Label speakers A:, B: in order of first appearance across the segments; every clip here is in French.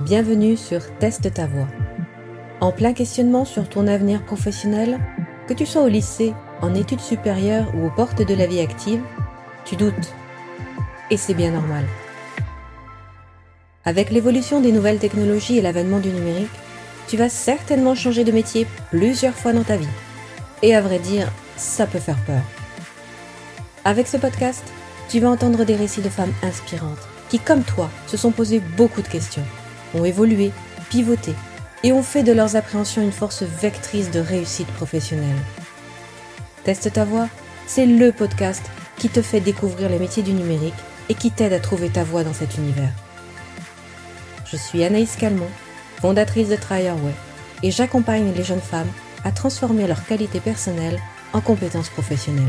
A: Bienvenue sur Teste ta voix. En plein questionnement sur ton avenir professionnel, que tu sois au lycée, en études supérieures ou aux portes de la vie active, tu doutes. Et c'est bien normal. Avec l'évolution des nouvelles technologies et l'avènement du numérique, tu vas certainement changer de métier plusieurs fois dans ta vie. Et à vrai dire, ça peut faire peur. Avec ce podcast, tu vas entendre des récits de femmes inspirantes qui, comme toi, se sont posées beaucoup de questions, ont évolué, pivoté et ont fait de leurs appréhensions une force vectrice de réussite professionnelle. Teste ta voix, c'est le podcast qui te fait découvrir les métiers du numérique et qui t'aide à trouver ta voie dans cet univers. Je suis Anaïs Calmont, fondatrice de Tryerway, et j'accompagne les jeunes femmes à transformer leurs qualités personnelles en compétences professionnelles,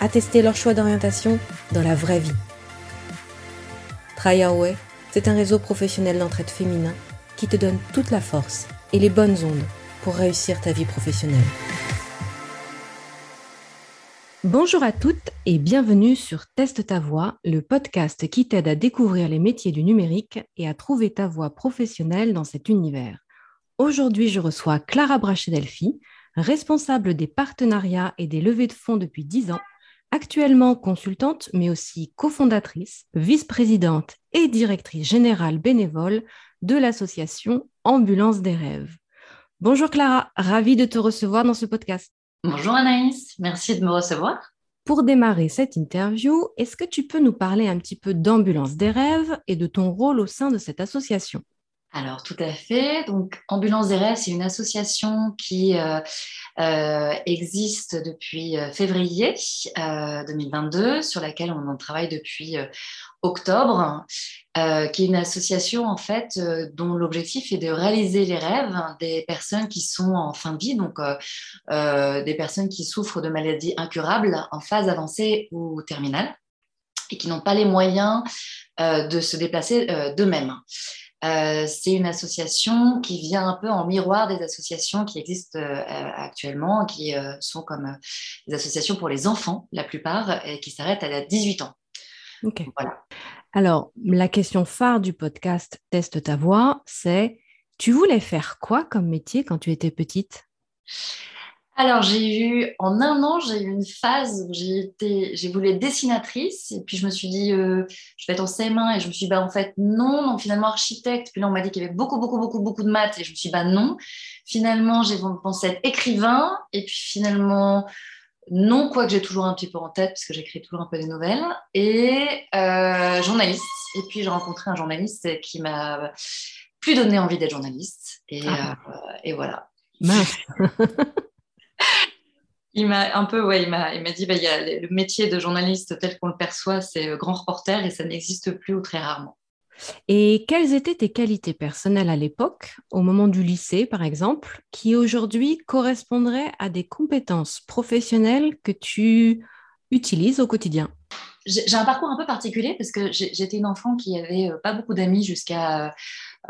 A: à tester leur choix d'orientation dans la vraie vie. Tryerway, c'est un réseau professionnel d'entraide féminin qui te donne toute la force et les bonnes ondes pour réussir ta vie professionnelle. Bonjour à toutes et bienvenue sur Teste ta voix, le podcast qui t'aide à découvrir les métiers du numérique et à trouver ta voie professionnelle dans cet univers. Aujourd'hui, je reçois Clara Brachedelfi, responsable des partenariats et des levées de fonds depuis 10 ans, actuellement consultante mais aussi cofondatrice, vice-présidente et directrice générale bénévole de l'association Ambulance des rêves. Bonjour Clara, ravie de te recevoir dans ce podcast.
B: Bonjour Anaïs, merci de me recevoir.
A: Pour démarrer cette interview, est-ce que tu peux nous parler un petit peu d'Ambulance des rêves et de ton rôle au sein de cette association?
B: Alors, tout à fait. Donc, Ambulance des rêves, c'est une association qui euh, euh, existe depuis euh, février 2022, sur laquelle on en travaille depuis octobre, qui est une association en fait dont l'objectif est de réaliser les rêves des personnes qui sont en fin de vie, donc des personnes qui souffrent de maladies incurables en phase avancée ou terminale et qui n'ont pas les moyens de se déplacer d'eux-mêmes. Euh, c'est une association qui vient un peu en miroir des associations qui existent euh, actuellement, qui euh, sont comme des associations pour les enfants, la plupart, et qui s'arrêtent à 18 ans.
A: Ok. Voilà. Alors, la question phare du podcast Teste ta voix, c'est tu voulais faire quoi comme métier quand tu étais petite?
B: Alors, j'ai eu, en un an, j'ai eu une phase où j'ai été, j'ai voulu être dessinatrice. Et puis, je me suis dit, euh, je vais être en CM1. Et je me suis dit, bah, en fait, non, non, finalement, architecte. Puis là, on m'a dit qu'il y avait beaucoup, beaucoup, beaucoup, beaucoup de maths. Et je me suis dit, bah, non. Finalement, j'ai pensé être écrivain. Et puis, finalement, non, quoique j'ai toujours un petit peu en tête, parce que j'écris toujours un peu des nouvelles. Et euh, journaliste. Et puis, j'ai rencontré un journaliste qui m'a plus donné envie d'être journaliste. Et, ah. euh, et voilà.
A: Mince.
B: il m'a un peu, ouais, il m'a, il m'a dit, bah, il y a le métier de journaliste tel qu'on le perçoit, c'est euh, grand reporter et ça n'existe plus ou très rarement.
A: Et quelles étaient tes qualités personnelles à l'époque, au moment du lycée par exemple, qui aujourd'hui correspondraient à des compétences professionnelles que tu utilises au quotidien?
B: J'ai un parcours un peu particulier parce que j'étais une enfant qui avait euh, pas beaucoup d'amis jusqu'à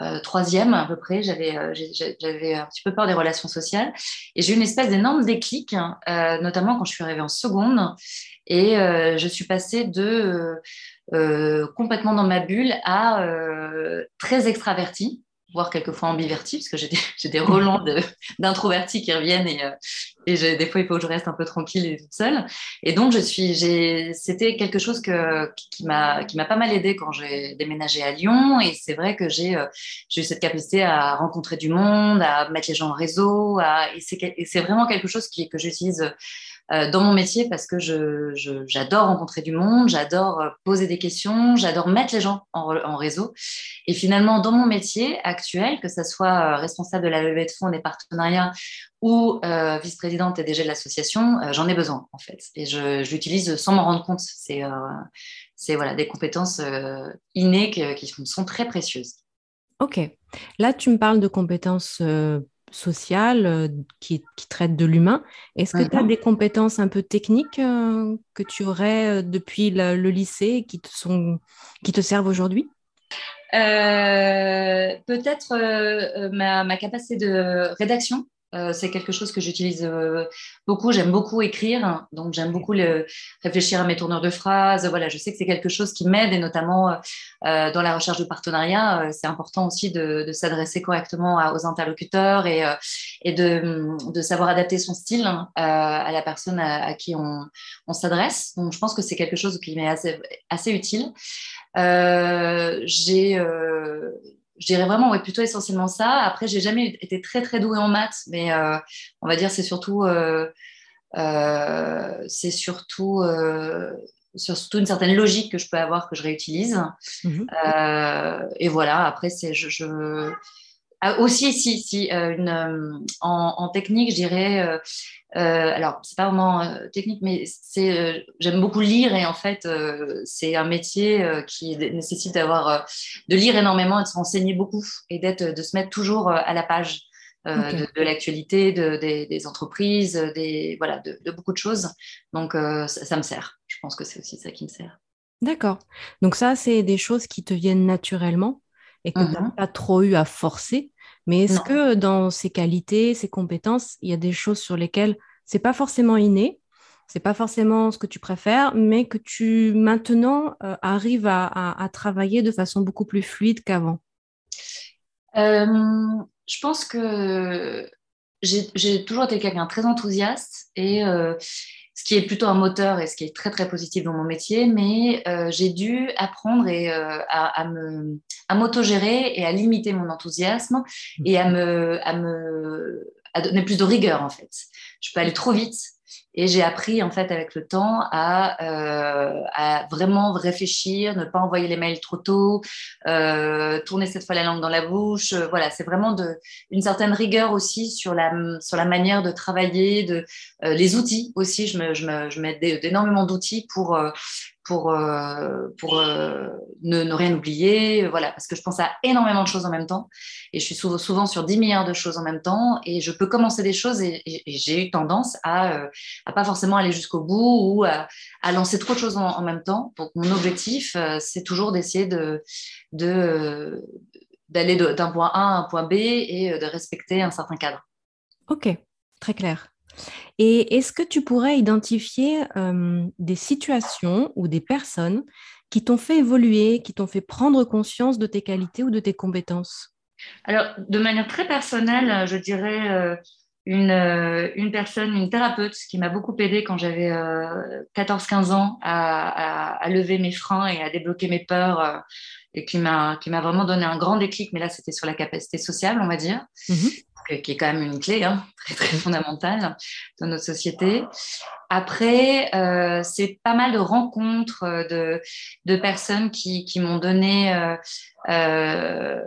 B: euh, troisième à peu près, j'avais euh, j'avais un petit peu peur des relations sociales. Et j'ai eu une espèce d'énorme déclic, hein, euh, notamment quand je suis arrivée en seconde. Et je suis passée de complètement dans ma bulle à très extravertie voire quelquefois ambiverti, parce que j'ai des, des relents d'introvertis qui reviennent et, euh, et des fois il faut que je reste un peu tranquille et toute seule. Et donc c'était quelque chose que, qui m'a pas mal aidé quand j'ai déménagé à Lyon. Et c'est vrai que j'ai euh, j'ai eu cette capacité à rencontrer du monde, à mettre les gens en réseau. À, et c'est, vraiment quelque chose qui, que j'utilise dans mon métier parce que j'adore rencontrer du monde, j'adore euh, poser des questions, j'adore mettre les gens en, réseau. Et finalement, dans mon métier actuel, que ce soit euh, responsable de la levée de fonds, des partenariats ou vice-présidente et DG de l'association, j'en ai besoin en fait. Et je, l'utilise sans m'en rendre compte. C'est, c'est voilà, des compétences innées qui sont très précieuses.
A: Ok. Là, tu me parles de compétences sociale euh, qui, traite de l'humain. Est-ce que tu as des compétences un peu techniques euh, que tu aurais euh, depuis le, lycée qui te, sont, qui te servent aujourd'hui?
B: Peut-être ma, capacité de rédaction. Euh, c'est quelque chose que j'utilise euh, beaucoup. J'aime beaucoup écrire, donc j'aime beaucoup réfléchir à mes tourneurs de phrases. Voilà, je sais que c'est quelque chose qui m'aide et notamment euh, dans la recherche de partenariat, c'est important aussi de, s'adresser correctement aux interlocuteurs et, de, savoir adapter son style hein, à la personne à, qui on, on s'adresse. Donc je pense que c'est quelque chose qui m'est assez, assez utile. j'ai je dirais vraiment ouais, plutôt essentiellement ça. Après, j'ai jamais été très très douée en maths, mais euh, on va dire c'est surtout euh, euh, c'est surtout surtout une certaine logique que je peux avoir que je réutilise. Mhm. et voilà. Après, c'est je, je... Ah, aussi si si une, en, en, technique, je dirais euh, alors, c'est pas vraiment euh, technique, mais c'est, euh, j'aime beaucoup lire et en fait, c'est un métier qui nécessite d'avoir, de lire énormément et de se renseigner beaucoup et d'être, de se mettre toujours à la page. De, l'actualité, de, des, entreprises, des, voilà, de, beaucoup de choses. Donc, ça, me sert. Je pense que c'est aussi ça qui me sert.
A: D'accord. Donc, ça, c'est des choses qui te viennent naturellement et que tu n'as mm-hmm. pas trop eu à forcer. Mais est-ce que dans ces qualités, ces compétences, il y a des choses sur lesquelles c'est pas forcément inné, c'est pas forcément ce que tu préfères, mais que tu maintenant euh, arrives à, travailler de façon beaucoup plus fluide qu'avant?
B: Euh, Je pense que j'ai toujours été quelqu'un très enthousiaste et euh, ce qui est plutôt un moteur et ce qui est très très positif dans mon métier, mais j'ai dû apprendre et, à, me à m'autogérer et à limiter mon enthousiasme et à me, à me à donner plus de rigueur en fait. Je peux aller trop vite et j'ai appris en fait avec le temps à, euh, à, vraiment réfléchir, ne pas envoyer les mails trop tôt, euh, tourner cette fois la langue dans la bouche. Euh, voilà, c'est vraiment de, une certaine rigueur aussi sur la, sur la manière de travailler, de, euh, les outils aussi. Je, me, je, me, je mets d'énormément d'outils pour, euh, pour, euh, pour euh, ne, rien oublier, voilà, parce que je pense à énormément de choses en même temps, et je suis souvent, sur 10 milliards de choses en même temps, et je peux commencer des choses, et, j'ai eu tendance à, euh, pas forcément aller jusqu'au bout ou à, lancer trop de choses en, même temps. Donc mon objectif, c'est toujours d'essayer de, de d'aller d'un point A à un point B et de respecter un certain cadre.
A: Ok, très clair. Et est-ce que tu pourrais identifier euh, des situations ou des personnes qui t'ont fait évoluer, qui t'ont fait prendre conscience de tes qualités ou de tes compétences?
B: Alors, de manière très personnelle, je dirais euh, une, euh, une, personne, une thérapeute qui m'a beaucoup aidée quand j'avais 14-15 ans à, à, lever mes freins et à débloquer mes peurs et qui m'a vraiment donné un grand déclic, mais là, c'était sur la capacité sociale, on va dire. Mmh qui est quand même une clé hein, très très fondamentale dans notre société. Après, euh, c'est pas mal de rencontres euh, de, de personnes qui, qui m'ont donné euh, euh,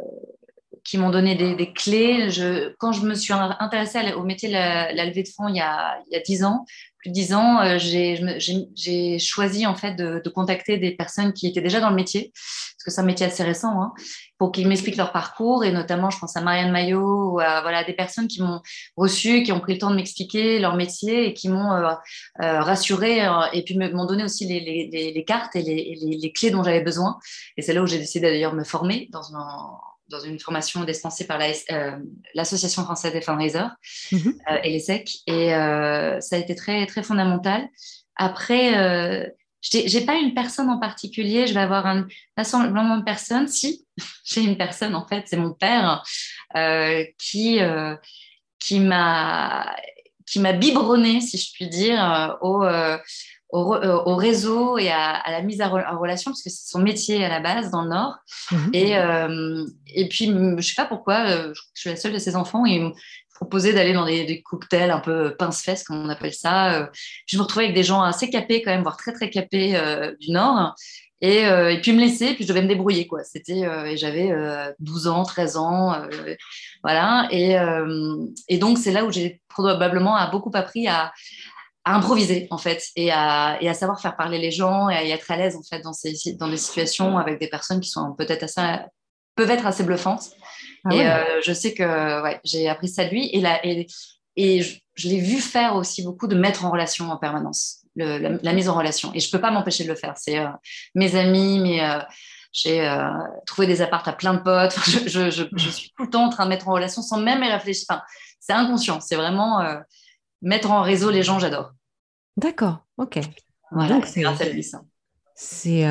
B: qui m'ont donné des, des, clés. Je, quand je me suis intéressée au métier de la, la levée de fonds il y a, 10 ans, plus de 10 ans, euh, j'ai choisi en fait de, de, contacter des personnes qui étaient déjà dans le métier, parce que c'est un métier assez récent, hein, pour qu'ils m'expliquent leur parcours. Et notamment, je pense à Marianne Maillot, ou à voilà, des personnes qui m'ont reçu, qui ont pris le temps de m'expliquer leur métier et qui m'ont euh, euh, rassuré et puis m'ont donné aussi les, les, les, cartes et les, les clés dont j'avais besoin. Et c'est là où j'ai décidé d'ailleurs de me former dans un dans une formation dispensée par euh, l'Association française des fundraisers mhm. euh, et l'ESSEC. Et euh, ça a été très, très fondamental. Après, j'ai pas une personne en particulier. Je vais avoir un rassemblement de personnes. Si, j'ai une personne, en fait, c'est mon père qui, qui m'a qui m'a biberonné, si je puis dire, au euh, au, réseau et à, la mise en relation, parce que c'est son métier à la base dans le Nord. Mhm. Et, euh, et puis, je ne sais pas pourquoi, euh, je suis la seule de ses enfants, et ils m'ont proposé d'aller dans des, cocktails un peu pince-fesses, comme on appelle ça. Je me retrouvais avec des gens assez capés quand même, voire très très capés du Nord. Et, et, puis me laisser, puis je devais me débrouiller quoi. C'était et j'avais 12 ans, 13 ans, voilà. Et, et donc c'est là où j'ai probablement beaucoup appris à, à improviser en fait et à, et à, savoir faire parler les gens et à y être à l'aise en fait dans, ces, dans des situations avec des personnes qui sont peut-être assez peuvent être assez bluffantes. Ah et euh, je sais que ouais, j'ai appris ça de lui et, la, et, et je, l'ai vu faire aussi beaucoup de mettre en relation en permanence le, la, mise en relation. Et je peux pas m'empêcher de le faire. C'est euh, mes amis mais euh, j'ai trouvé des appartes à plein de potes. Je, je, je, suis tout le temps en train de mettre en relation sans même y réfléchir. Enfin, c'est inconscient. C'est vraiment mettre en réseau les gens, j'adore.
A: D'accord, ok.
B: Voilà, c'est grâce à lui ça.
A: C'est,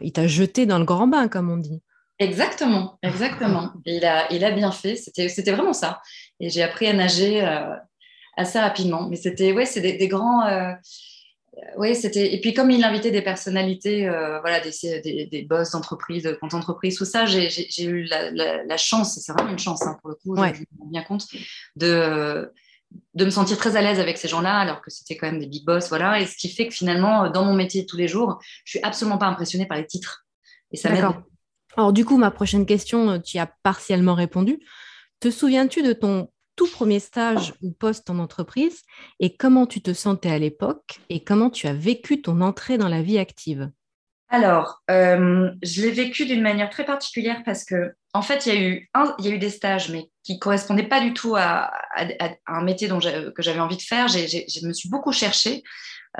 A: il t'a jeté dans le grand bain, comme on dit.
B: Exactement, exactement. il a, il a bien fait. C'était, c'était vraiment ça. Et j'ai appris à nager assez rapidement. Mais c'était, ouais, c'est des, grands. Euh, oui, c'était. Et puis, comme il invitait des personnalités, euh, voilà, des, des, des boss d'entreprise, de compte entreprise, tout ça, j'ai, eu la, la, chance, c'est vraiment une chance hein, pour le coup, je me rends bien compte, de, de me sentir très à l'aise avec ces gens-là, alors que c'était quand même des big boss, voilà. Et ce qui fait que finalement, dans mon métier de tous les jours, je suis absolument pas impressionnée par les titres. Et ça m'aide.
A: Alors, du coup, ma prochaine question, tu y as partiellement répondu. Te souviens-tu de ton tout premier stage ou poste en entreprise et comment tu te sentais à l'époque et comment tu as vécu ton entrée dans la vie active?
B: Alors, euh, je l'ai vécu d'une manière très particulière parce que, en fait, il y a eu, il y a eu des stages, mais qui correspondaient pas du tout à, un métier dont que j'avais envie de faire. je me suis beaucoup cherchée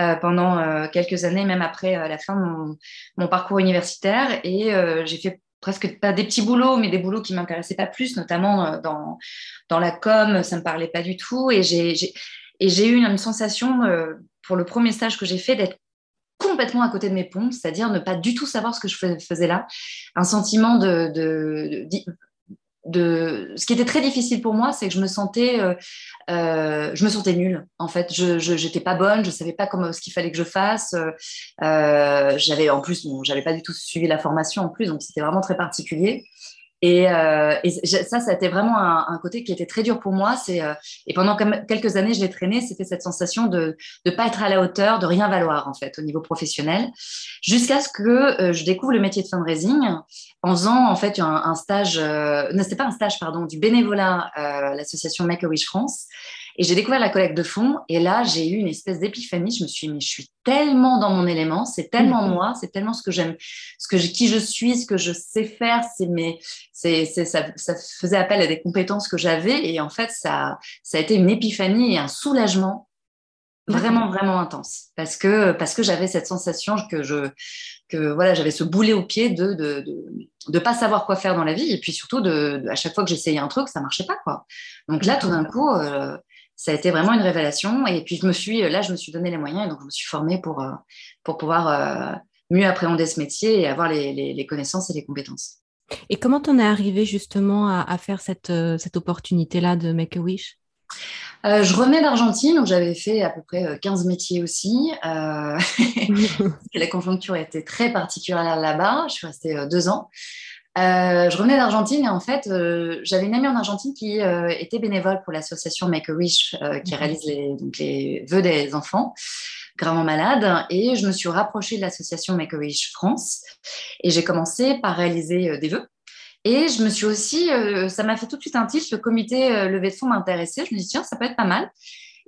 B: euh, pendant euh, quelques années, même après la fin de mon, mon parcours universitaire, et j'ai fait presque pas des petits boulots, mais des boulots qui m'intéressaient pas plus, notamment euh, dans, dans la com, ça me parlait pas du tout. Et j'ai, eu une, sensation, euh, pour le premier stage que j'ai fait, d'être complètement à côté de mes pompes, c'est-à-dire ne pas du tout savoir ce que je faisais là. Un sentiment de, de, de ce qui était très difficile pour moi, c'est que je me sentais, euh, euh, je me sentais nulle. En fait, je n'étais pas bonne, je savais pas comment ce qu'il fallait que je fasse. Euh, j'avais en plus, bon, j'avais pas du tout suivi la formation en plus, donc c'était vraiment très particulier. Et, euh, ça, ça a été vraiment un, un, côté qui était très dur pour moi. C'est euh, et pendant quelques années, je l'ai traîné. C'était cette sensation de ne pas être à la hauteur, de rien valoir en fait au niveau professionnel, jusqu'à ce que euh, je découvre le métier de fundraising en faisant en fait un, un stage. Euh, non, c'était pas un stage, pardon, du bénévolat à l'association Make a Wish France. Et j'ai découvert la collecte de fonds. Et là, j'ai eu une espèce d'épiphanie. Je me suis dit, mais je suis tellement dans mon élément, c'est tellement mhm. moi, c'est tellement ce que j'aime, ce que qui je suis, ce que je sais faire. C'est mes, c'est, ça, ça, faisait appel à des compétences que j'avais. Et en fait, ça, ça a été une épiphanie et un soulagement vraiment vraiment intense parce que parce que j'avais cette sensation que je que voilà j'avais ce boulet au pied de de, de de pas savoir quoi faire dans la vie et puis surtout de, à chaque fois que j'essayais un truc ça marchait pas quoi donc là tout d'un coup euh, ça a été vraiment une révélation. Et puis, je me suis, là, je me suis donné les moyens et donc je me suis formée pour, euh, pour pouvoir euh, mieux appréhender ce métier et avoir les, connaissances et les compétences.
A: Et comment t'en es arrivé justement à, faire cette, euh, cette opportunité-là de Make a Wish?
B: Je revenais d'Argentine, où j'avais fait à peu près 15 métiers aussi. la conjoncture était très particulière là-bas. Je suis restée deux ans. Euh, je revenais d'Argentine et en fait, euh, j'avais une amie en Argentine qui euh, était bénévole pour l'association Make a Wish, qui réalise les, donc les vœux des enfants gravement malades. Et je me suis rapprochée de l'association Make a Wish France et j'ai commencé par réaliser des vœux. Et je me suis aussi, ça m'a fait tout de suite un tilt, le comité levé de fonds m'intéressait. Je me suis dit, tiens, ça peut être pas mal.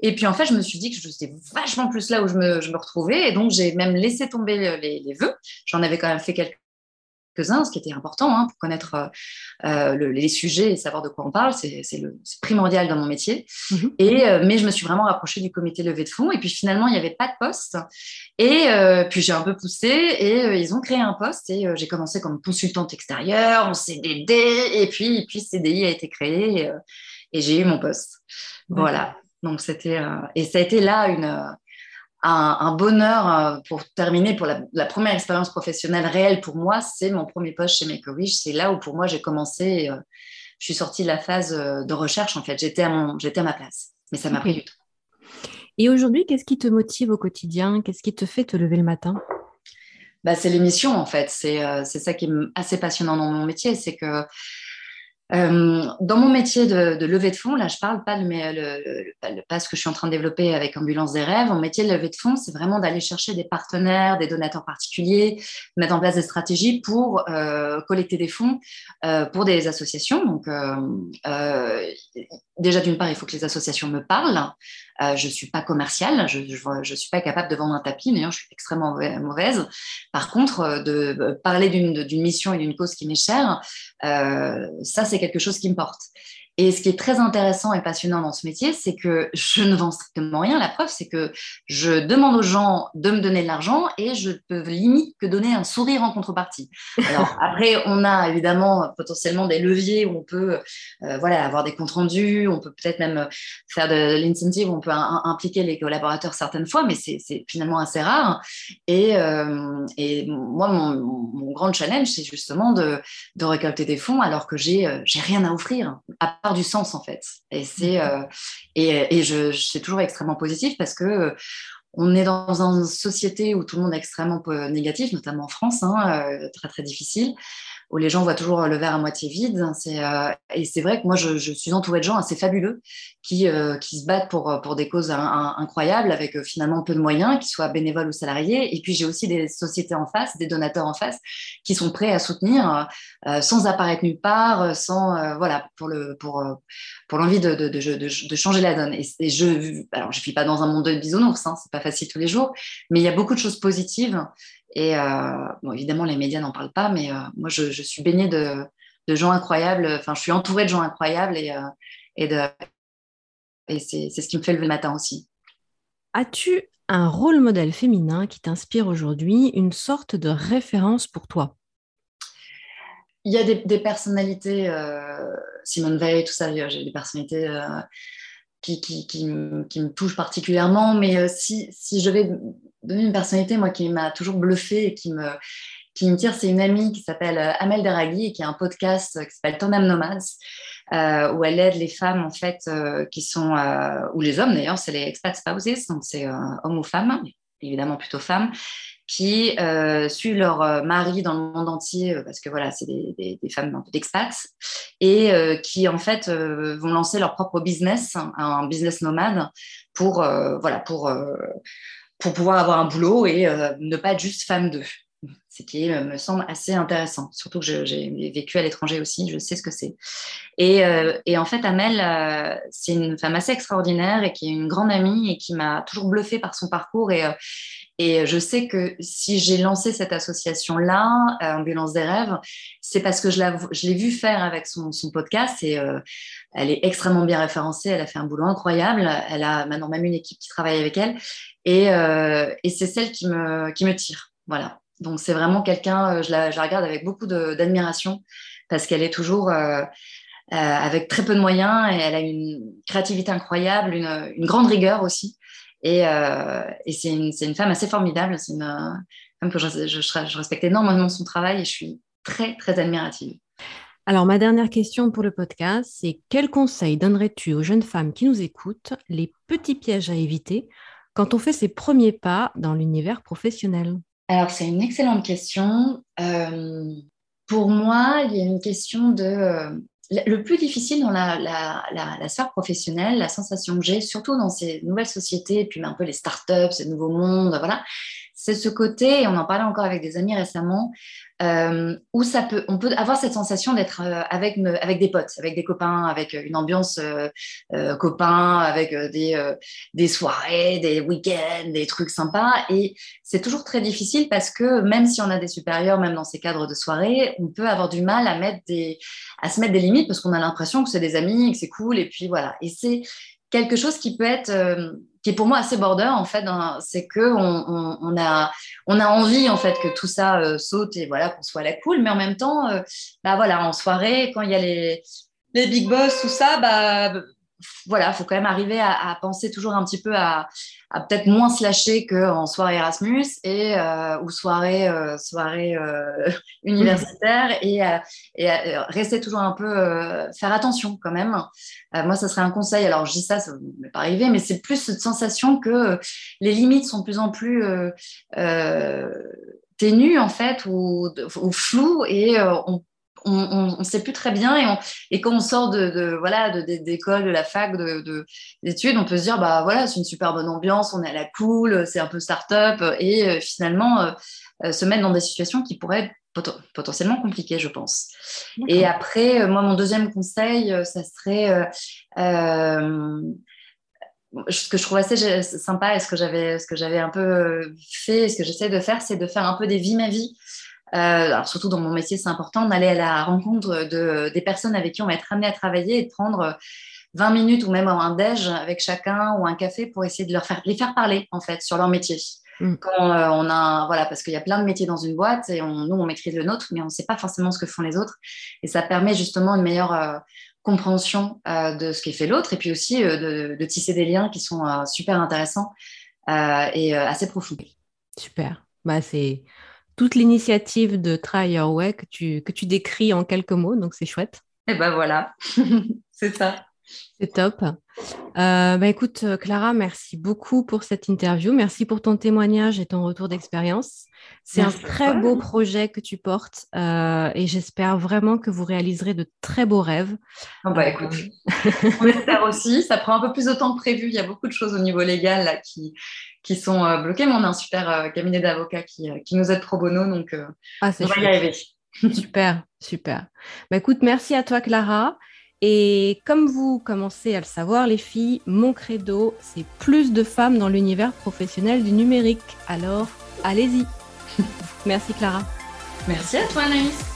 B: Et puis en fait, je me suis dit que j'étais vachement plus là où je me, je me retrouvais. Et donc, j'ai même laissé tomber les, les vœux. J'en avais quand même fait quelques uns ce qui était important hein, pour connaître euh, euh, les sujets et savoir de quoi on parle. C'est primordial dans mon métier. Mhm. Et, euh, mais je me suis vraiment rapprochée du comité levée de fonds. Et puis finalement, il n'y avait pas de poste. Et puis j'ai un peu poussé et ils ont créé un poste. Et j'ai commencé comme consultante extérieure en CDD. Et puis, et puis CDI a été créé et, j'ai eu mon poste. Voilà. Donc c'était et ça a été là une un, bonheur euh, pour terminer, pour la, première expérience professionnelle réelle pour moi, c'est mon premier poste chez Make a Wish. C'est là où pour moi j'ai commencé, euh, je suis sortie de la phase euh, de recherche en fait. J'étais à, mon, j'étais à ma place, mais ça m'a pris du temps.
A: Et aujourd'hui, qu'est-ce qui te motive au quotidien? Qu'est-ce qui te fait te lever le matin?
B: Bah, c'est l'émission en fait. C'est, c'est ça qui est assez passionnant dans mon métier, c'est que euh, dans mon métier de, levée de fonds, là, je parle pas de mais pas ce que je suis en train de développer avec Ambulance des rêves. Mon métier de levée de fonds, c'est vraiment d'aller chercher des partenaires, des donateurs particuliers, mettre en place des stratégies pour euh, collecter des fonds euh, pour des associations. Donc, déjà d'une part, il faut que les associations me parlent. Euh, je suis pas commerciale, je, je, suis pas capable de vendre un tapis. D'ailleurs, je suis extrêmement mauvaise. Par contre, de parler d'une mission et d'une cause qui m'est chère, ça, c'est quelque chose qui me porte. Et ce qui est très intéressant et passionnant dans ce métier, c'est que je ne vends strictement rien. La preuve, c'est que je demande aux gens de me donner de l'argent et je peux limite que donner un sourire en contrepartie. Alors après, on a évidemment potentiellement des leviers où on peut euh, voilà, avoir des comptes rendus, on peut peut-être même faire de l'incentive, on peut impliquer les collaborateurs certaines fois, mais c'est finalement assez rare. Et, euh, et moi, mon, mon, grand challenge, c'est justement de, de, récolter des fonds alors que j'ai euh, rien à offrir, à du sens en fait. Et c'est et, et je, je, c'est toujours extrêmement positif parce que on est dans une société où tout le monde est extrêmement négatif, notamment en France, hein, très très difficile où les gens voient toujours le verre à moitié vide. Euh, et c'est vrai que moi, je, suis entourée de gens assez fabuleux qui, euh, qui se battent pour, pour des causes incroyables, avec euh, finalement peu de moyens, qu'ils soient bénévoles ou salariés. Et puis, j'ai aussi des sociétés en face, des donateurs en face, qui sont prêts à soutenir sans apparaître nulle part, sans, voilà, pour, le, pour, pour l'envie de, de, de, de, changer la donne. Et, je, alors, je ne vis pas dans un monde de bisounours, hein, c'est pas facile tous les jours, mais il y a beaucoup de choses positives et euh, bon, évidemment, les médias n'en parlent pas, mais euh, moi, je, suis baignée de, gens incroyables. Enfin, je suis entourée de gens incroyables et, euh, et, et c'est ce qui me fait lever le matin aussi.
A: As-tu un rôle modèle féminin qui t'inspire aujourd'hui, une sorte de référence pour toi?
B: Il y a des, personnalités, Simone Veil, tout ça, j'ai des personnalités qui, qui, qui, me touchent particulièrement, mais si, si je vais donner une personnalité, moi, qui m'a toujours bluffé et qui me, qui me tire, c'est une amie qui s'appelle euh, Amel Deraghi et qui a un podcast qui s'appelle Tandem Nomads, euh, où elle aide les femmes, en fait, euh, qui sont, ou les hommes d'ailleurs, c'est les expat spouses, donc c'est hommes ou femmes, évidemment plutôt femmes, qui suivent leur mari dans le monde entier, parce que voilà, c'est des, femmes d'expats, et qui en fait vont lancer leur propre business, un business nomade, pour, pour pouvoir avoir un boulot et euh, ne pas être juste femme d'eux. Ce qui euh, me semble assez intéressant, surtout que j'ai vécu à l'étranger aussi, je sais ce que c'est. Et, euh, en fait, Amel, c'est une femme assez extraordinaire et qui est une grande amie et qui m'a toujours bluffée par son parcours. Et, je sais que si j'ai lancé cette association-là, Ambulance des rêves, c'est parce que je l'ai vu faire avec son, podcast et elle est extrêmement bien référencée. Elle a fait un boulot incroyable. Elle a maintenant même une équipe qui travaille avec elle. Euh, et, c'est celle qui me, qui me tire. Voilà. Donc c'est vraiment quelqu'un, euh, je la, regarde avec beaucoup d'admiration parce qu'elle est toujours euh, avec très peu de moyens et elle a une créativité incroyable, une, grande rigueur aussi. Et, c'est une, femme assez formidable. C'est une femme que je, je, je, respecte énormément son travail et je suis très, très admirative.
A: Alors, ma dernière question pour le podcast, c'est quel conseil donnerais-tu aux jeunes femmes qui nous écoutent, les petits pièges à éviter quand on fait ses premiers pas dans l'univers professionnel?
B: Alors, c'est une excellente question. Euh, pour moi, il y a une question de... Euh, le plus difficile dans la, la, sphère professionnelle, la sensation que j'ai, surtout dans ces nouvelles sociétés, puis un peu les startups, ces nouveaux mondes, voilà, c'est ce côté, et on en parlait encore avec des amis récemment, euh, où ça peut, on peut avoir cette sensation d'être euh, avec, des potes, avec des copains, avec une ambiance euh, copain, avec des, des soirées, des week-ends, des trucs sympas. Et c'est toujours très difficile parce que même si on a des supérieurs, même dans ces cadres de soirée, on peut avoir du mal à, mettre des, à se mettre des limites parce qu'on a l'impression que c'est des amis, que c'est cool, et puis voilà. Et c'est quelque chose qui peut être qui est pour moi assez border en fait, c'est que on, on, a on a envie en fait que tout ça euh, saute et voilà qu'on soit à la cool, mais en même temps, euh, bah voilà, en soirée quand il y a les les big boss tout ça, bah voilà, faut quand même arriver à, penser toujours un petit peu à, peut-être moins se lâcher qu'en soirée Erasmus et euh, ou soirée euh, soirée euh, universitaire et, et rester toujours un peu faire attention quand même. moi, ça serait un conseil. Alors, je dis ça, ça ne m'est pas arrivé, mais c'est plus cette sensation que les limites sont de plus en plus ténues en fait ou, ou floues et on on ne sait plus très bien et, et quand on sort de, voilà d'école, de, la fac, de, d'études, on peut se dire bah voilà c'est une super bonne ambiance, on est à la cool, c'est un peu start-up et euh, finalement euh, euh, se mettre dans des situations qui pourraient être potentiellement compliquées, je pense. Et après, moi mon deuxième conseil, ça serait ce que je trouve assez sympa et ce que j'avais ce que j'avais un peu fait, ce que j'essaie de faire, c'est de faire un peu des vies ma vie alors surtout dans mon métier, c'est important d'aller à la rencontre de, des personnes avec qui on va être amené à travailler et de prendre 20 minutes ou même un déj avec chacun ou un café pour essayer de leur faire, les faire parler en fait sur leur métier. Mm. Quand on a, voilà, parce qu'il y a plein de métiers dans une boîte et on, nous on maîtrise le nôtre, mais on ne sait pas forcément ce que font les autres. Et ça permet justement une meilleure compréhension de ce qui fait l'autre et puis aussi de, de, tisser des liens qui sont super intéressants et assez profonds.
A: Super. Bah, c'est l'initiative de Try Your Way que tu, que tu décris en quelques mots, donc c'est chouette.
B: Et ben voilà, c'est ça.
A: C'est top. Euh, bah écoute, Clara, merci beaucoup pour cette interview. Merci pour ton témoignage et ton retour d'expérience. C'est un très beau projet que tu portes euh, et j'espère vraiment que vous réaliserez de très beaux rêves.
B: Oh bah écoute, euh, on espère aussi. Ça prend un peu plus de temps que prévu. Il y a beaucoup de choses au niveau légal là, qui, qui sont bloquées, mais on a un super cabinet d'avocats qui, qui, nous aide pro bono, donc ah, on va y arriver.
A: super, super. Bah écoute, merci à toi Clara. Et comme vous commencez à le savoir, les filles, mon credo, c'est plus de femmes dans l'univers professionnel du numérique. Alors, allez-y. Merci Clara.
B: Merci à toi Anaïs.